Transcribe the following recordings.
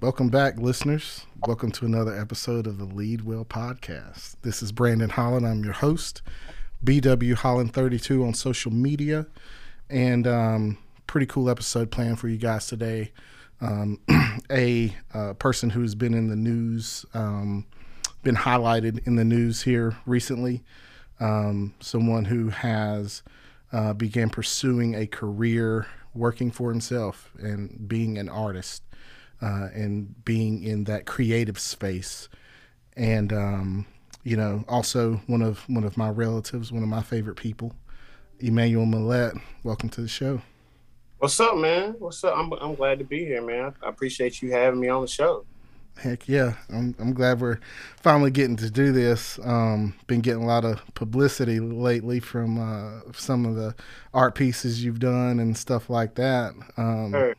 Welcome back, listeners. Welcome to another episode of the Lead Well podcast. This is Brandon Holland. I'm your host, BW Holland32 on social media, and um, pretty cool episode planned for you guys today. Um, a uh, person who's been in the news, um, been highlighted in the news here recently. Um, someone who has uh, began pursuing a career working for himself and being an artist uh, and being in that creative space. And um, you know, also one of one of my relatives, one of my favorite people, Emmanuel Millette. Welcome to the show. What's up, man? What's up? I'm I'm glad to be here, man. I appreciate you having me on the show. Heck yeah, I'm I'm glad we're finally getting to do this. Um, been getting a lot of publicity lately from uh, some of the art pieces you've done and stuff like that. Um, sure.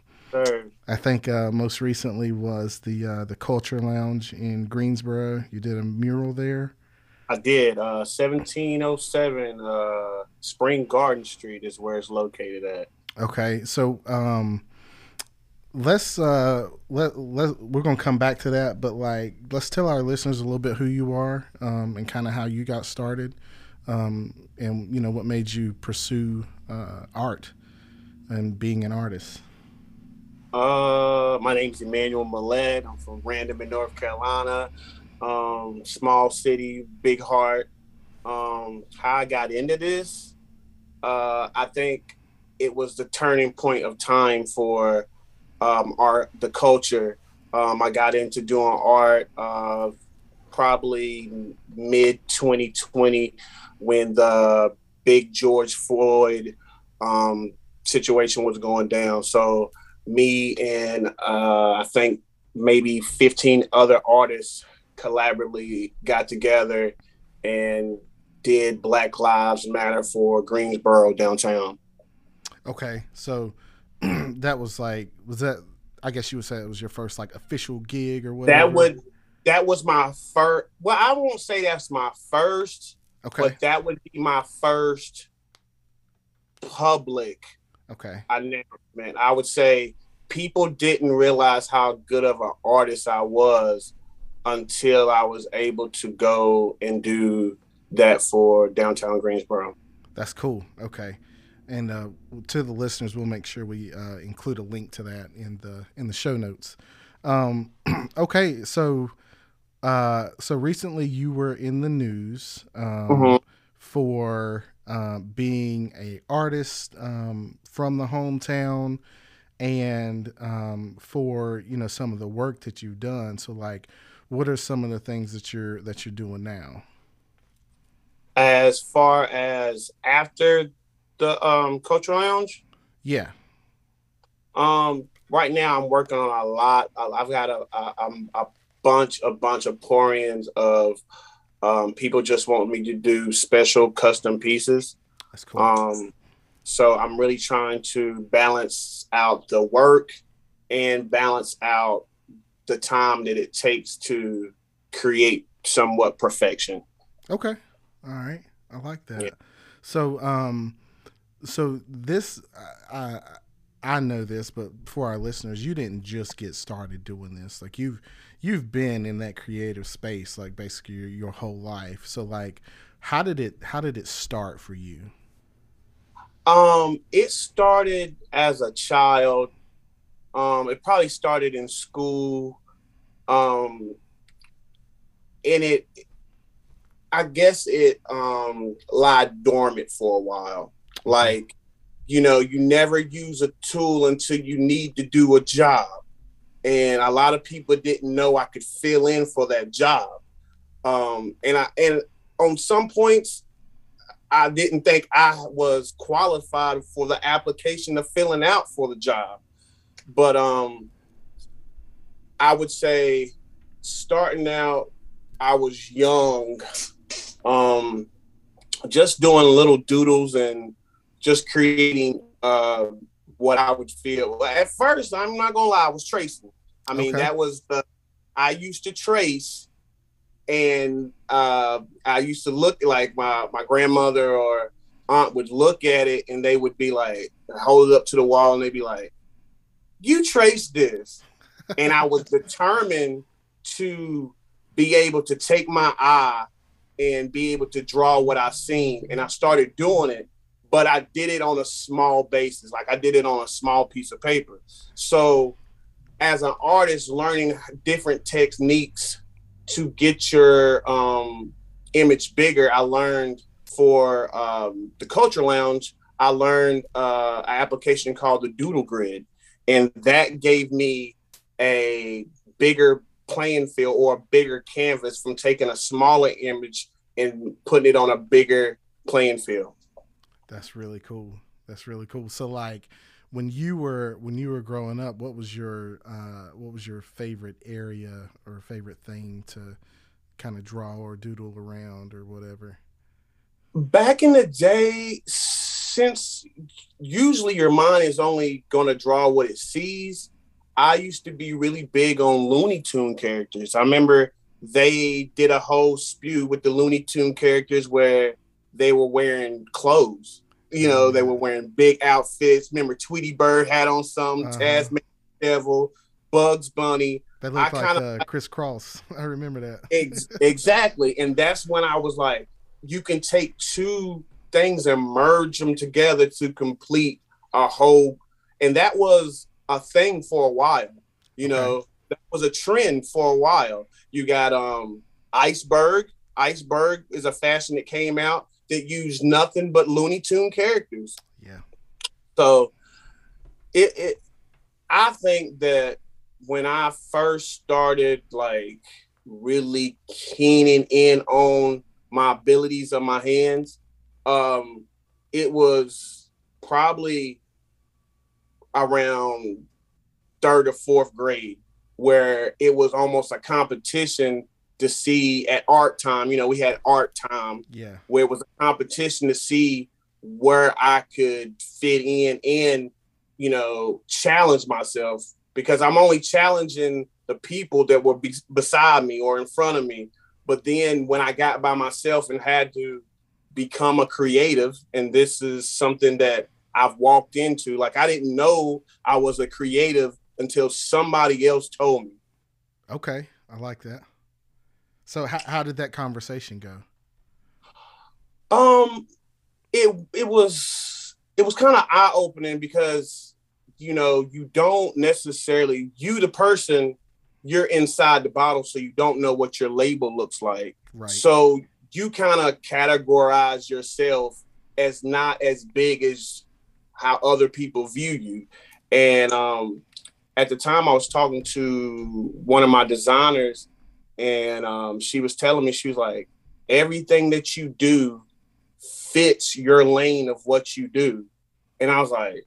I think uh, most recently was the uh, the Culture Lounge in Greensboro. You did a mural there. I did. Uh, 1707 uh, Spring Garden Street is where it's located at. Okay, so um, let's uh let let we're gonna come back to that but like let's tell our listeners a little bit who you are um and kind of how you got started um and you know what made you pursue uh art and being an artist uh my name's emmanuel millette i'm from Randleman in north carolina um small city big heart um how i got into this uh i think it was the turning point of time for um, art, the culture. Um, I got into doing art uh, probably mid 2020 when the big George Floyd um, situation was going down. So me and uh, I think maybe 15 other artists collaboratively got together and did Black Lives Matter for Greensboro downtown. Okay, so that was like was that I guess you would say it was your first like official gig or whatever. That would that was my first. Well, I won't say that's my first. Okay. But that would be my first public. Okay. Announcement. I would say people didn't realize how good of an artist I was until I was able to go and do that for downtown Greensboro. That's cool. Okay and uh, to the listeners, we'll make sure we uh, include a link to that in the in the show notes. Um, okay, so uh, so recently you were in the news um, mm-hmm. for uh, being a artist um, from the hometown, and um, for you know some of the work that you've done. So, like, what are some of the things that you're that you're doing now? As far as after the um cultural lounge? Yeah. Um, right now I'm working on a lot. I've got a, a, a bunch, a bunch of pour-ins of um, people just want me to do special custom pieces. That's cool. Um, so I'm really trying to balance out the work and balance out the time that it takes to create somewhat perfection. Okay. All right. I like that. Yeah. So, um, so this I I know this, but for our listeners, you didn't just get started doing this. Like you've you've been in that creative space like basically your, your whole life. So like how did it how did it start for you? Um it started as a child. Um it probably started in school. Um and it I guess it um lied dormant for a while like, you know, you never use a tool until you need to do a job. And a lot of people didn't know I could fill in for that job. Um, and I and on some points, I didn't think I was qualified for the application of filling out for the job. But um I would say starting out, I was young, um, just doing little doodles and just creating uh, what I would feel. At first, I'm not gonna lie, I was tracing. I mean, okay. that was the I used to trace, and uh, I used to look like my my grandmother or aunt would look at it, and they would be like, hold it up to the wall, and they'd be like, "You trace this." and I was determined to be able to take my eye and be able to draw what I seen. And I started doing it, but I did it on a small basis. Like I did it on a small piece of paper. So as an artist, learning different techniques to get your um, image bigger, I learned for um, the Culture Lounge, I learned uh, an application called the Doodle Grid. And that gave me a bigger playing field or a bigger canvas from taking a smaller image and putting it on a bigger playing field. That's really cool. That's really cool. So like when you were when you were growing up, what was your uh, what was your favorite area or favorite thing to kind of draw or doodle around or whatever? Back in the day, since usually your mind is only going to draw what it sees, I used to be really big on Looney Tune characters. I remember they did a whole spew with the Looney Tune characters where they were wearing clothes. You know, they were wearing big outfits. Remember, Tweety Bird had on some, uh-huh. Tasman Devil, Bugs Bunny. That looked I like kinda, uh, Kris Kross. I remember that. ex- exactly. And that's when I was like, you can take two things and merge them together to complete a whole. And that was a thing for a while. You okay. know, that was a trend for a while. You got um Iceberg. Iceberg is a fashion that came out that used nothing but Looney Tune characters. Yeah. So it, it I think that when I first started like really keening in on my abilities of my hands, um, it was probably around third or fourth grade where it was almost a competition to see at art time. You know, we had art time, yeah, where it was a competition to see where I could fit in and you know challenge myself because I'm only challenging the people that were be- beside me or in front of me. But then when I got by myself and had to become a creative, and this is something that I've walked into, like I didn't know I was a creative until somebody else told me. Okay, I like that. So how how did that conversation go? Um it it was it was kind of eye opening because you know, you don't necessarily you the person you're inside the bottle so you don't know what your label looks like. Right. So you kind of categorize yourself as not as big as how other people view you. And um at the time I was talking to one of my designers and um, she was telling me she was like everything that you do fits your lane of what you do. And I was like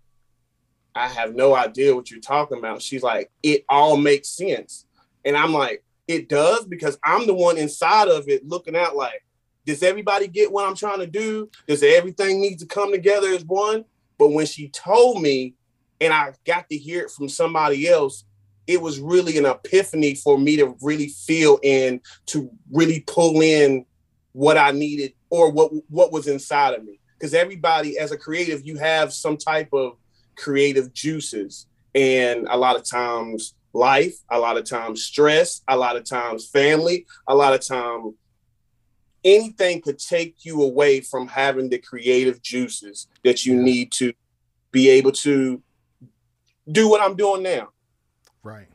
I have no idea what you're talking about. She's like it all makes sense. And I'm like it does because I'm the one inside of it looking out like does everybody get what I'm trying to do? Does everything need to come together as one? But when she told me and I got to hear it from somebody else, it was really an epiphany for me to really feel and to really pull in what I needed or what what was inside of me. Because everybody, as a creative, you have some type of creative juices, and a lot of times life, a lot of times stress, a lot of times family, a lot of time anything could take you away from having the creative juices that you need to be able to do what I'm doing now. Right.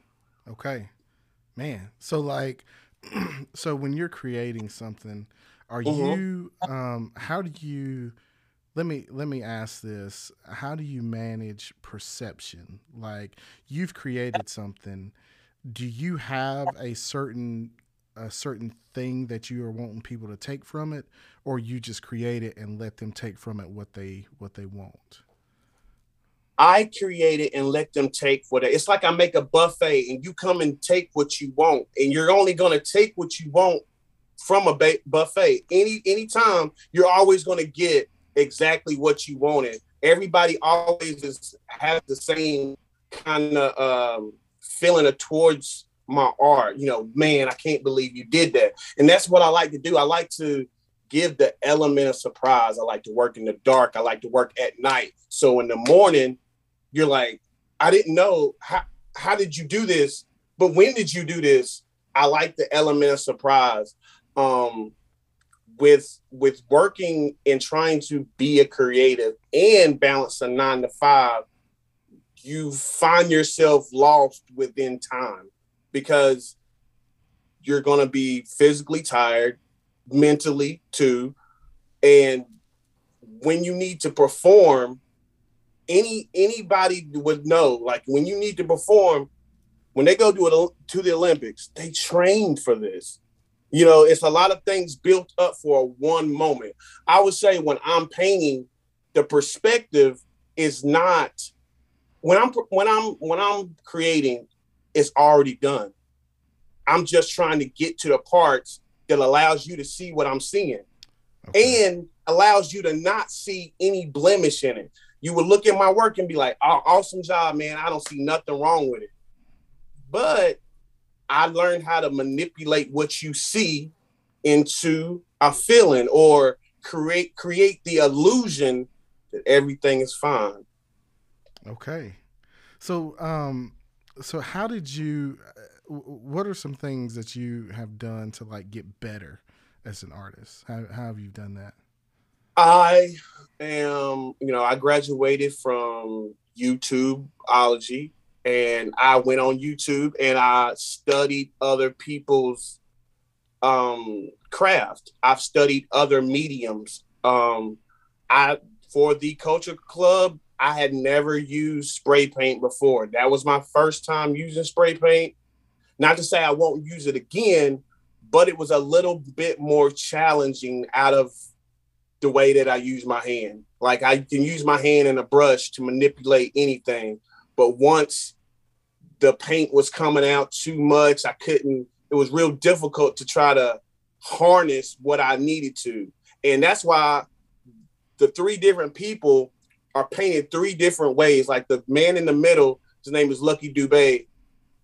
Okay. Man. So like so when you're creating something, are mm-hmm. you um how do you let me let me ask this. How do you manage perception? Like you've created something, do you have a certain a certain thing that you are wanting people to take from it or you just create it and let them take from it what they what they want? I create it and let them take what it. It's like I make a buffet and you come and take what you want, and you're only going to take what you want from a ba- buffet. Any anytime you're always going to get exactly what you wanted. Everybody always is, has the same kind of um, feeling towards my art. You know, man, I can't believe you did that, and that's what I like to do. I like to give the element of surprise. I like to work in the dark. I like to work at night. So in the morning, you're like, I didn't know how how did you do this? but when did you do this? I like the element of surprise. Um, with with working and trying to be a creative and balance a nine to five, you find yourself lost within time because you're going to be physically tired, mentally too, and when you need to perform, any anybody would know. Like when you need to perform, when they go to it to the Olympics, they trained for this. You know, it's a lot of things built up for one moment. I would say when I'm painting, the perspective is not when I'm when I'm when I'm creating, it's already done. I'm just trying to get to the parts that allows you to see what I'm seeing. Okay. And allows you to not see any blemish in it. You would look at my work and be like, oh, awesome job, man. I don't see nothing wrong with it. But I learned how to manipulate what you see into a feeling or create create the illusion that everything is fine. Okay. So um so how did you uh, what are some things that you have done to like get better as an artist? How, how have you done that? I am, you know, I graduated from YouTubeology and I went on YouTube and I studied other people's um, craft. I've studied other mediums. Um, I for the culture club, I had never used spray paint before. That was my first time using spray paint. Not to say I won't use it again, but it was a little bit more challenging out of the way that I use my hand. Like I can use my hand and a brush to manipulate anything. But once the paint was coming out too much, I couldn't, it was real difficult to try to harness what I needed to. And that's why the three different people are painted three different ways. Like the man in the middle, his name is Lucky Dubé.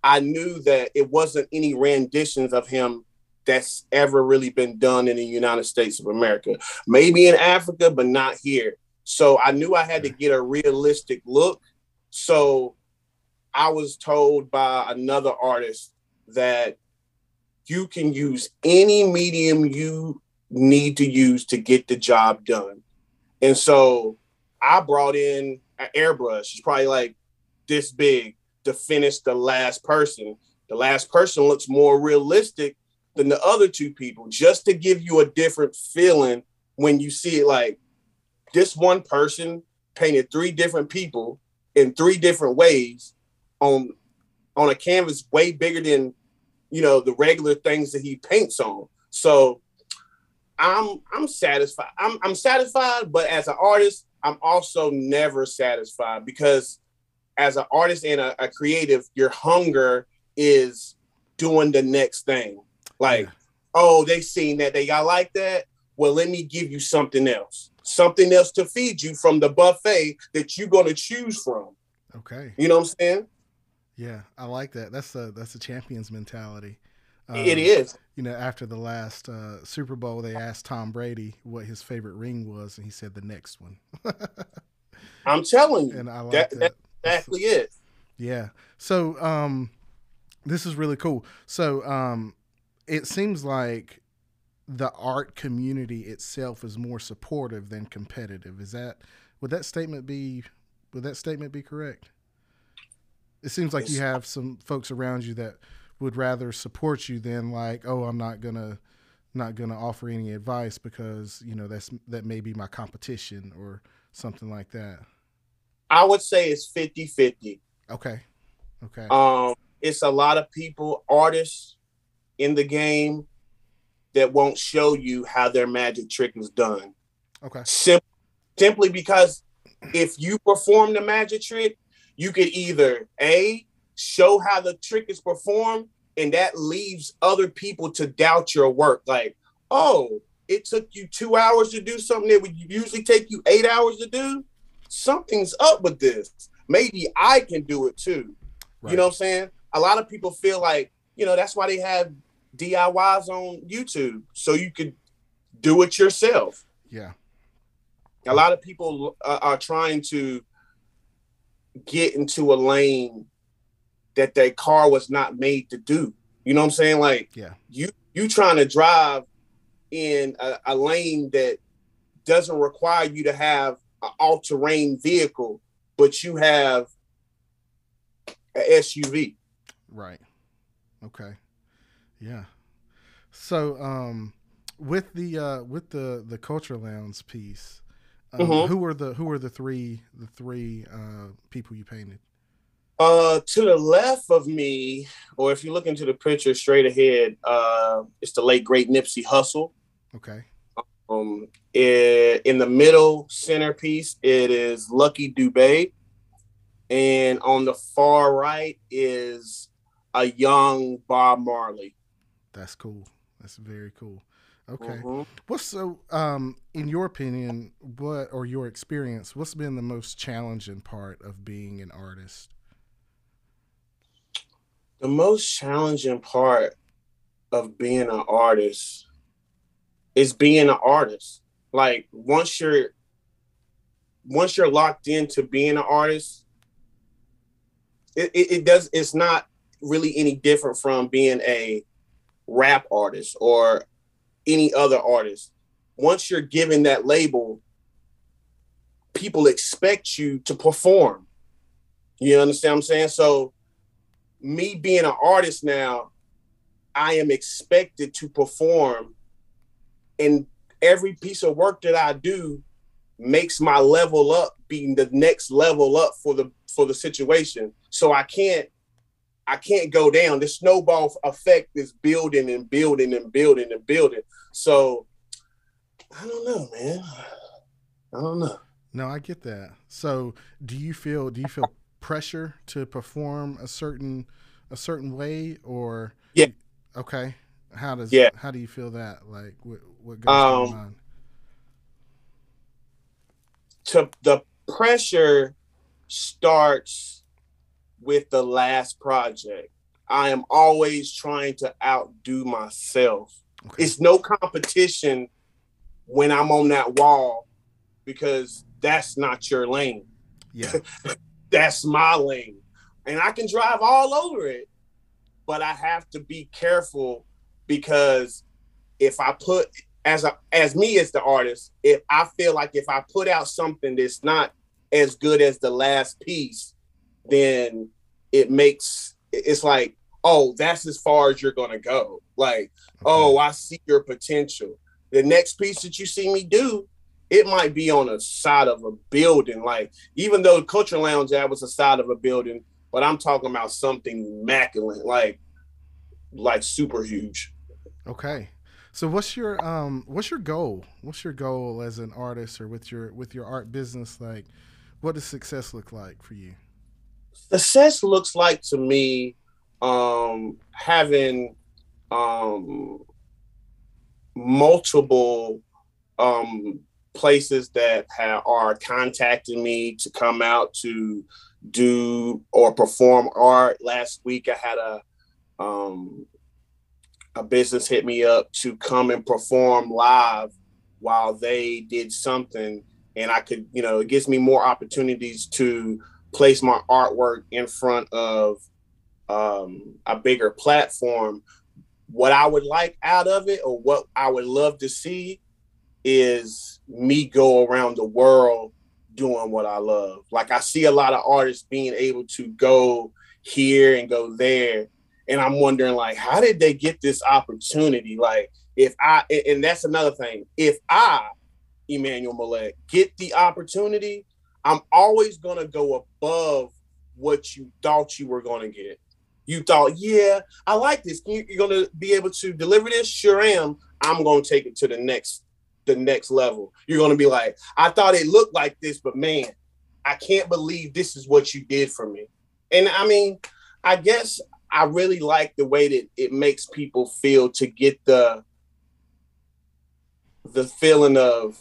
I knew that it wasn't any renditions of him that's ever really been done in the United States of America. Maybe in Africa, but not here. So I knew I had to get a realistic look. So I was told by another artist that you can use any medium you need to use to get the job done. And so I brought in an airbrush. It's probably like this big to finish the last person. The last person looks more realistic than the other two people just to give you a different feeling when you see it like this one person painted three different people in three different ways on on a canvas way bigger than you know the regular things that he paints on. So i'm i'm satisfied. I'm i'm satisfied but as an artist i'm also never satisfied because as an artist and a, a creative your hunger is doing the next thing like, yeah. oh, they seen that they got like that. Well, let me give you something else, something else to feed you from the buffet that you're gonna choose from. Okay. You know what I'm saying? Yeah, I like that. That's a that's a champion's mentality. Um, it is. You know, after the last uh, Super Bowl, they asked Tom Brady what his favorite ring was, and he said the next one. I'm telling you, and I like that, that. That's exactly it. Yeah. So, um, this is really cool. So, um, it seems like the art community itself is more supportive than competitive. Is that would that statement be would that statement be correct? It seems like you have some folks around you that would rather support you than like, oh, I'm not gonna not gonna offer any advice because you know that's that may be my competition or something like that. I would say it's 50 50. Okay. Okay. Um, it's a lot of people, artists, in the game that won't show you how their magic trick is done. Okay. Sim- simply because if you perform the magic trick, you could either A, show how the trick is performed, and that leaves other people to doubt your work. Like, oh, it took you two hours to do something that would usually take you eight hours to do. Something's up with this. Maybe I can do it too. Right. You know what I'm saying? A lot of people feel like, you know, that's why they have DIYs on YouTube so you could do it yourself. Yeah. A lot of people uh, are trying to get into a lane that their car was not made to do. You know what I'm saying? Like, yeah, you you trying to drive in a, a lane that doesn't require you to have an all-terrain vehicle, but you have an SUV. Right. Okay. Yeah. So, um, with the uh, with the the culture lounge piece, um, Mhm. who were the who were the three the three uh, people you painted? Uh, to the left of me, or if you look into the picture straight ahead, uh, it's the late great Nipsey Hussle. Okay. Um, i- in the middle centerpiece, it is Lucky Dubé, and on the far right is a young Bob Marley. That's cool. That's very cool. Okay. Mhm. What's so um in your opinion, what or your experience, what's been the most challenging part of being an artist? The most challenging part of being an artist is being an artist. Like once you're once you're locked into being an artist, it, it, it does it's not really any different from being a rap artist or any other artist. Once you're given that label, people expect you to perform. You understand what I'm saying? So me being an artist now, I am expected to perform, and every piece of work that I do makes my level up being the next level up for the for the situation. So I can't I can't go down. The snowball effect is building and building and building and building. So I don't know, man. I don't know. No, I get that. So, do you feel do you feel pressure to perform a certain a certain way or Yeah. Okay. How does Yeah. how do you feel that? Like what what goes Um, your to the pressure starts with the last project. I am always trying to outdo myself. Okay. It's no competition when I'm on that wall because that's not your lane. yeah. That's my lane. And I can drive all over it, but I have to be careful because if I put as a as me as the artist, if I feel like if I put out something that's not as good as the last piece, then it makes it's like, oh, that's as far as you're gonna go. Like, oh, I see your potential. The next piece that you see me do, it might be on the side of a building. Like, even though the Culture Lounge that was the side of a building, but I'm talking about something immaculate, like like super huge. Okay. So what's your um what's your goal? What's your goal as an artist or with your with your art business like what does success look like for you? Success looks like to me um having um multiple um places that ha- are contacting me to come out to do or perform art. Last week I had a um a business hit me up to come and perform live while they did something and I could, you know, it gives me more opportunities to place my artwork in front of um, a bigger platform. What I would like out of it, or what I would love to see, is me go around the world doing what I love. Like I see a lot of artists being able to go here and go there, and I'm wondering like, how did they get this opportunity? Like, if I, and that's another thing, if I, Emmanuel Malek, get the opportunity, I'm always gonna go above what you thought you were gonna get. You thought, yeah, I like this. You, you're gonna be able to deliver this. Sure am. I'm gonna take it to the next, the next level. You're gonna be like, I thought it looked like this, but man, I can't believe this is what you did for me. And I mean, I guess I really like the way that it makes people feel to get the the feeling of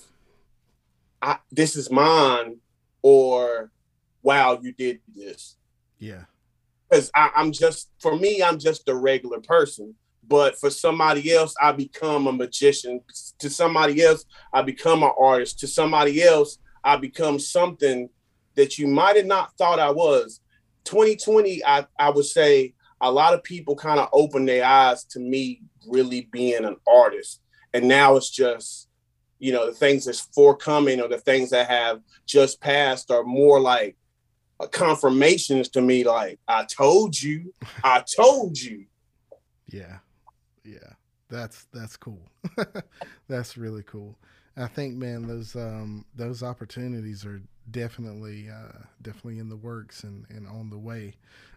I, this is mine or wow you did this Yeah. because i'm just for me i'm just a regular person but for somebody else i become a magician to somebody else i become an artist to somebody else i become something that you might have not thought i was 2020, I, I would say a lot of people kind of opened their eyes to me really being an artist. And now it's just, you know, the things that's forthcoming or the things that have just passed are more like confirmations to me, like, I told you, I told you. Yeah. Yeah. That's that's cool. that's really cool. I think, man, those um, those opportunities are definitely uh, definitely in the works and, and on the way.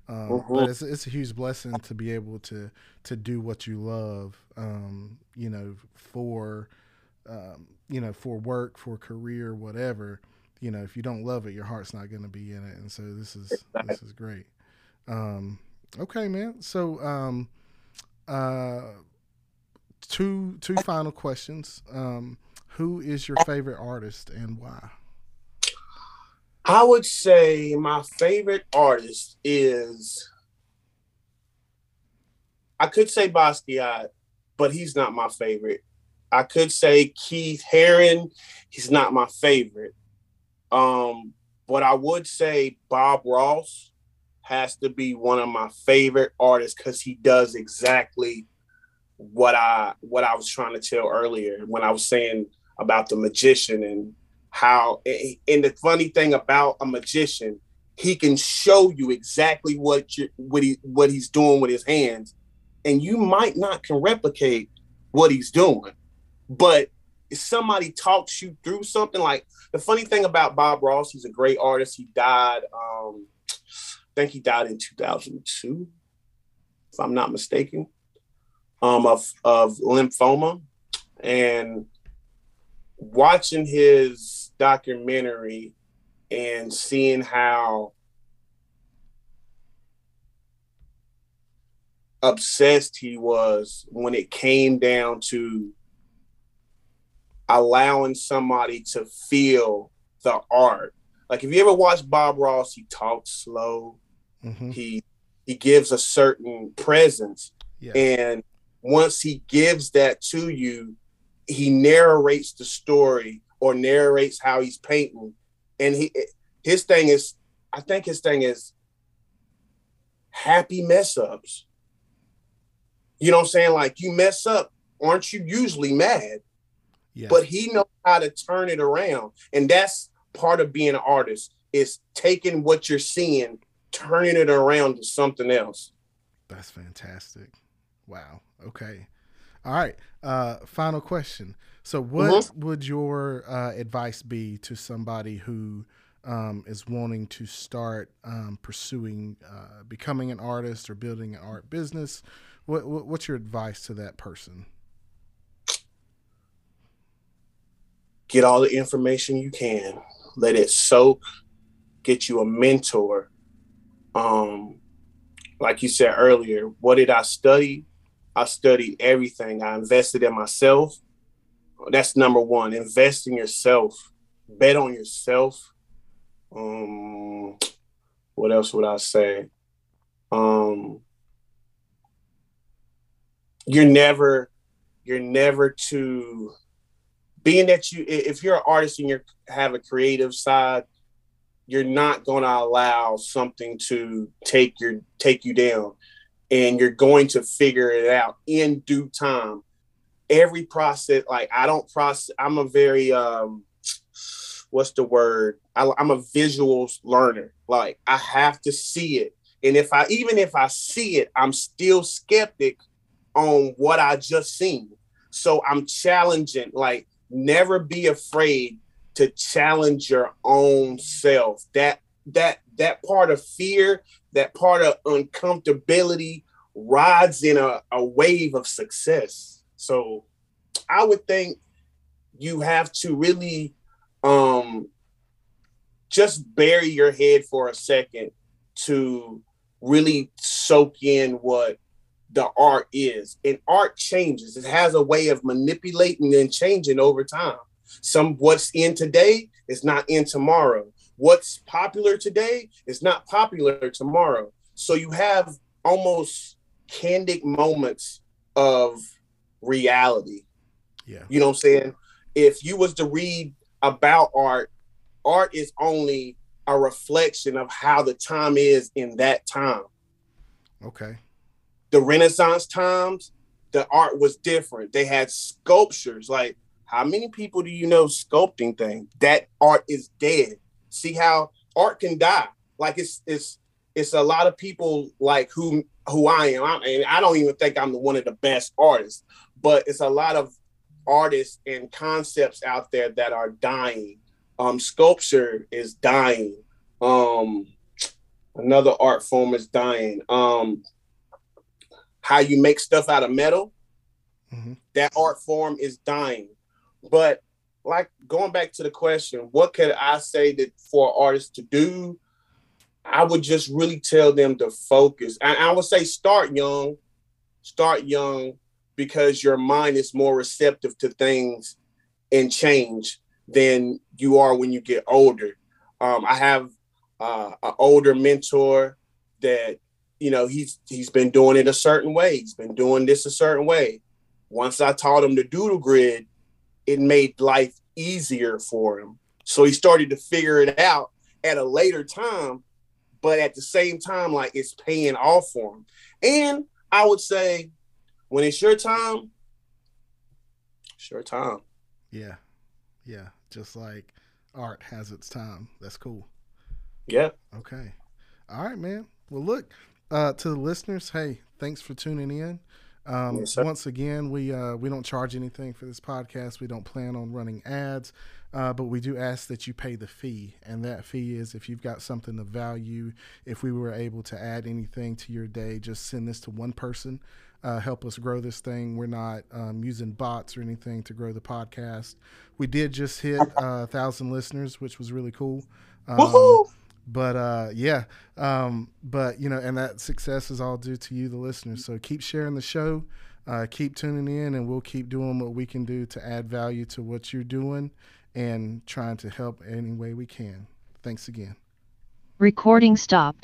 Um, mm-hmm. But it's, it's a huge blessing to be able to to do what you love. Um, you know, for um, you know for work, for career, whatever. You know, if you don't love it, your heart's not going to be in it. And so this is this is great. Um, okay, man. So um, uh, two two final questions. Um, who is your favorite artist and why? I would say my favorite artist is I could say Basquiat, but he's not my favorite. I could say Keith Haring, he's not my favorite. Um, but I would say Bob Ross has to be one of my favorite artists because he does exactly what I what I was trying to tell earlier when I was saying about the magician and how and the funny thing about a magician he can show you exactly what you what he what he's doing with his hands and you might not can replicate what he's doing but if somebody talks you through something like the funny thing about bob ross he's a great artist. He died um i think he died in 2002 if i'm not mistaken um of of lymphoma. And watching his documentary and seeing how obsessed he was when it came down to allowing somebody to feel the art. Like if you ever watch Bob Ross, he talks slow. Mm-hmm. He he gives a certain presence. Yeah. And once he gives that to you, he narrates the story or narrates how he's painting, and he his thing is, I think his thing is happy mess ups. You know what I'm saying? Like you mess up, aren't you usually mad? Yeah. But he knows how to turn it around, and that's part of being an artist is taking what you're seeing, turning it around to something else. That's fantastic. Wow. Okay. All right. Uh, final question. So, what mm-hmm. would your uh, advice be to somebody who um, is wanting to start um, pursuing uh, becoming an artist or building an art business? What, what, what's your advice to that person? Get all the information you can. Let it soak. Get you a mentor. Um, like you said earlier, what did I study? I studied everything. I invested in myself. That's number one. Invest in yourself. Bet on yourself. Um, what else would I say? Um, you're never, you're never too. Being that you, if you're an artist and you have a creative side, you're not going to allow something to take your take you down and you're going to figure it out in due time. Every process, like I don't process, I'm a very, um, what's the word? I, I'm a visual learner. Like I have to see it. And if I, even if I see it, I'm still skeptic on what I just seen. So I'm challenging, like never be afraid to challenge your own self. That that that part of fear, that part of uncomfortability rides in a, a wave of success. So I would think you have to really um just bury your head for a second to really soak in what the art is. And art changes. It has a way of manipulating and changing over time. Some what's in today is not in tomorrow what's popular today is not popular tomorrow. So you have almost candid moments of reality. Yeah. You know what I'm saying? If you was to read about art, art is only a reflection of how the time is in that time. Okay. The Renaissance times, the art was different. They had sculptures. Like, how many people do you know sculpting things? That art is dead. See how art can die. Like it's it's it's a lot of people like who who I am. I, and I don't even think I'm the one of the best artists, but it's a lot of artists and concepts out there that are dying. Um, sculpture is dying. Um, another art form is dying. Um, how you make stuff out of metal, mm-hmm. that art form is dying. But like going back to the question, what could I say that for artists to do? I would just really tell them to focus. And I would say start young, start young because your mind is more receptive to things and change than you are when you get older. Um, I have uh, an older mentor that you know he's he's been doing it a certain way. He's been doing this a certain way. Once I taught him the doodle grid, it made life easier for him. So he started to figure it out at a later time, but at the same time, like it's paying off for him. And I would say when it's your time, sure time. Yeah. Yeah. Just like art has its time. That's cool. Yeah. Okay. All right, man. Well, look, uh, to the listeners, hey, thanks for tuning in. Um, yes, once again, we uh, we don't charge anything for this podcast. We don't plan on running ads, uh, but we do ask that you pay the fee, and that fee is if you've got something of value. If we were able to add anything to your day, just send this to one person uh, help us grow this thing. We're not um, using bots or anything to grow the podcast. We did just hit uh, a thousand listeners, which was really cool. Um, but uh, yeah, um, but you know, and that success is all due to you, the listeners. So keep sharing the show, uh, keep tuning in, and we'll keep doing what we can do to add value to what you're doing and trying to help any way we can. Thanks again. Recording stopped.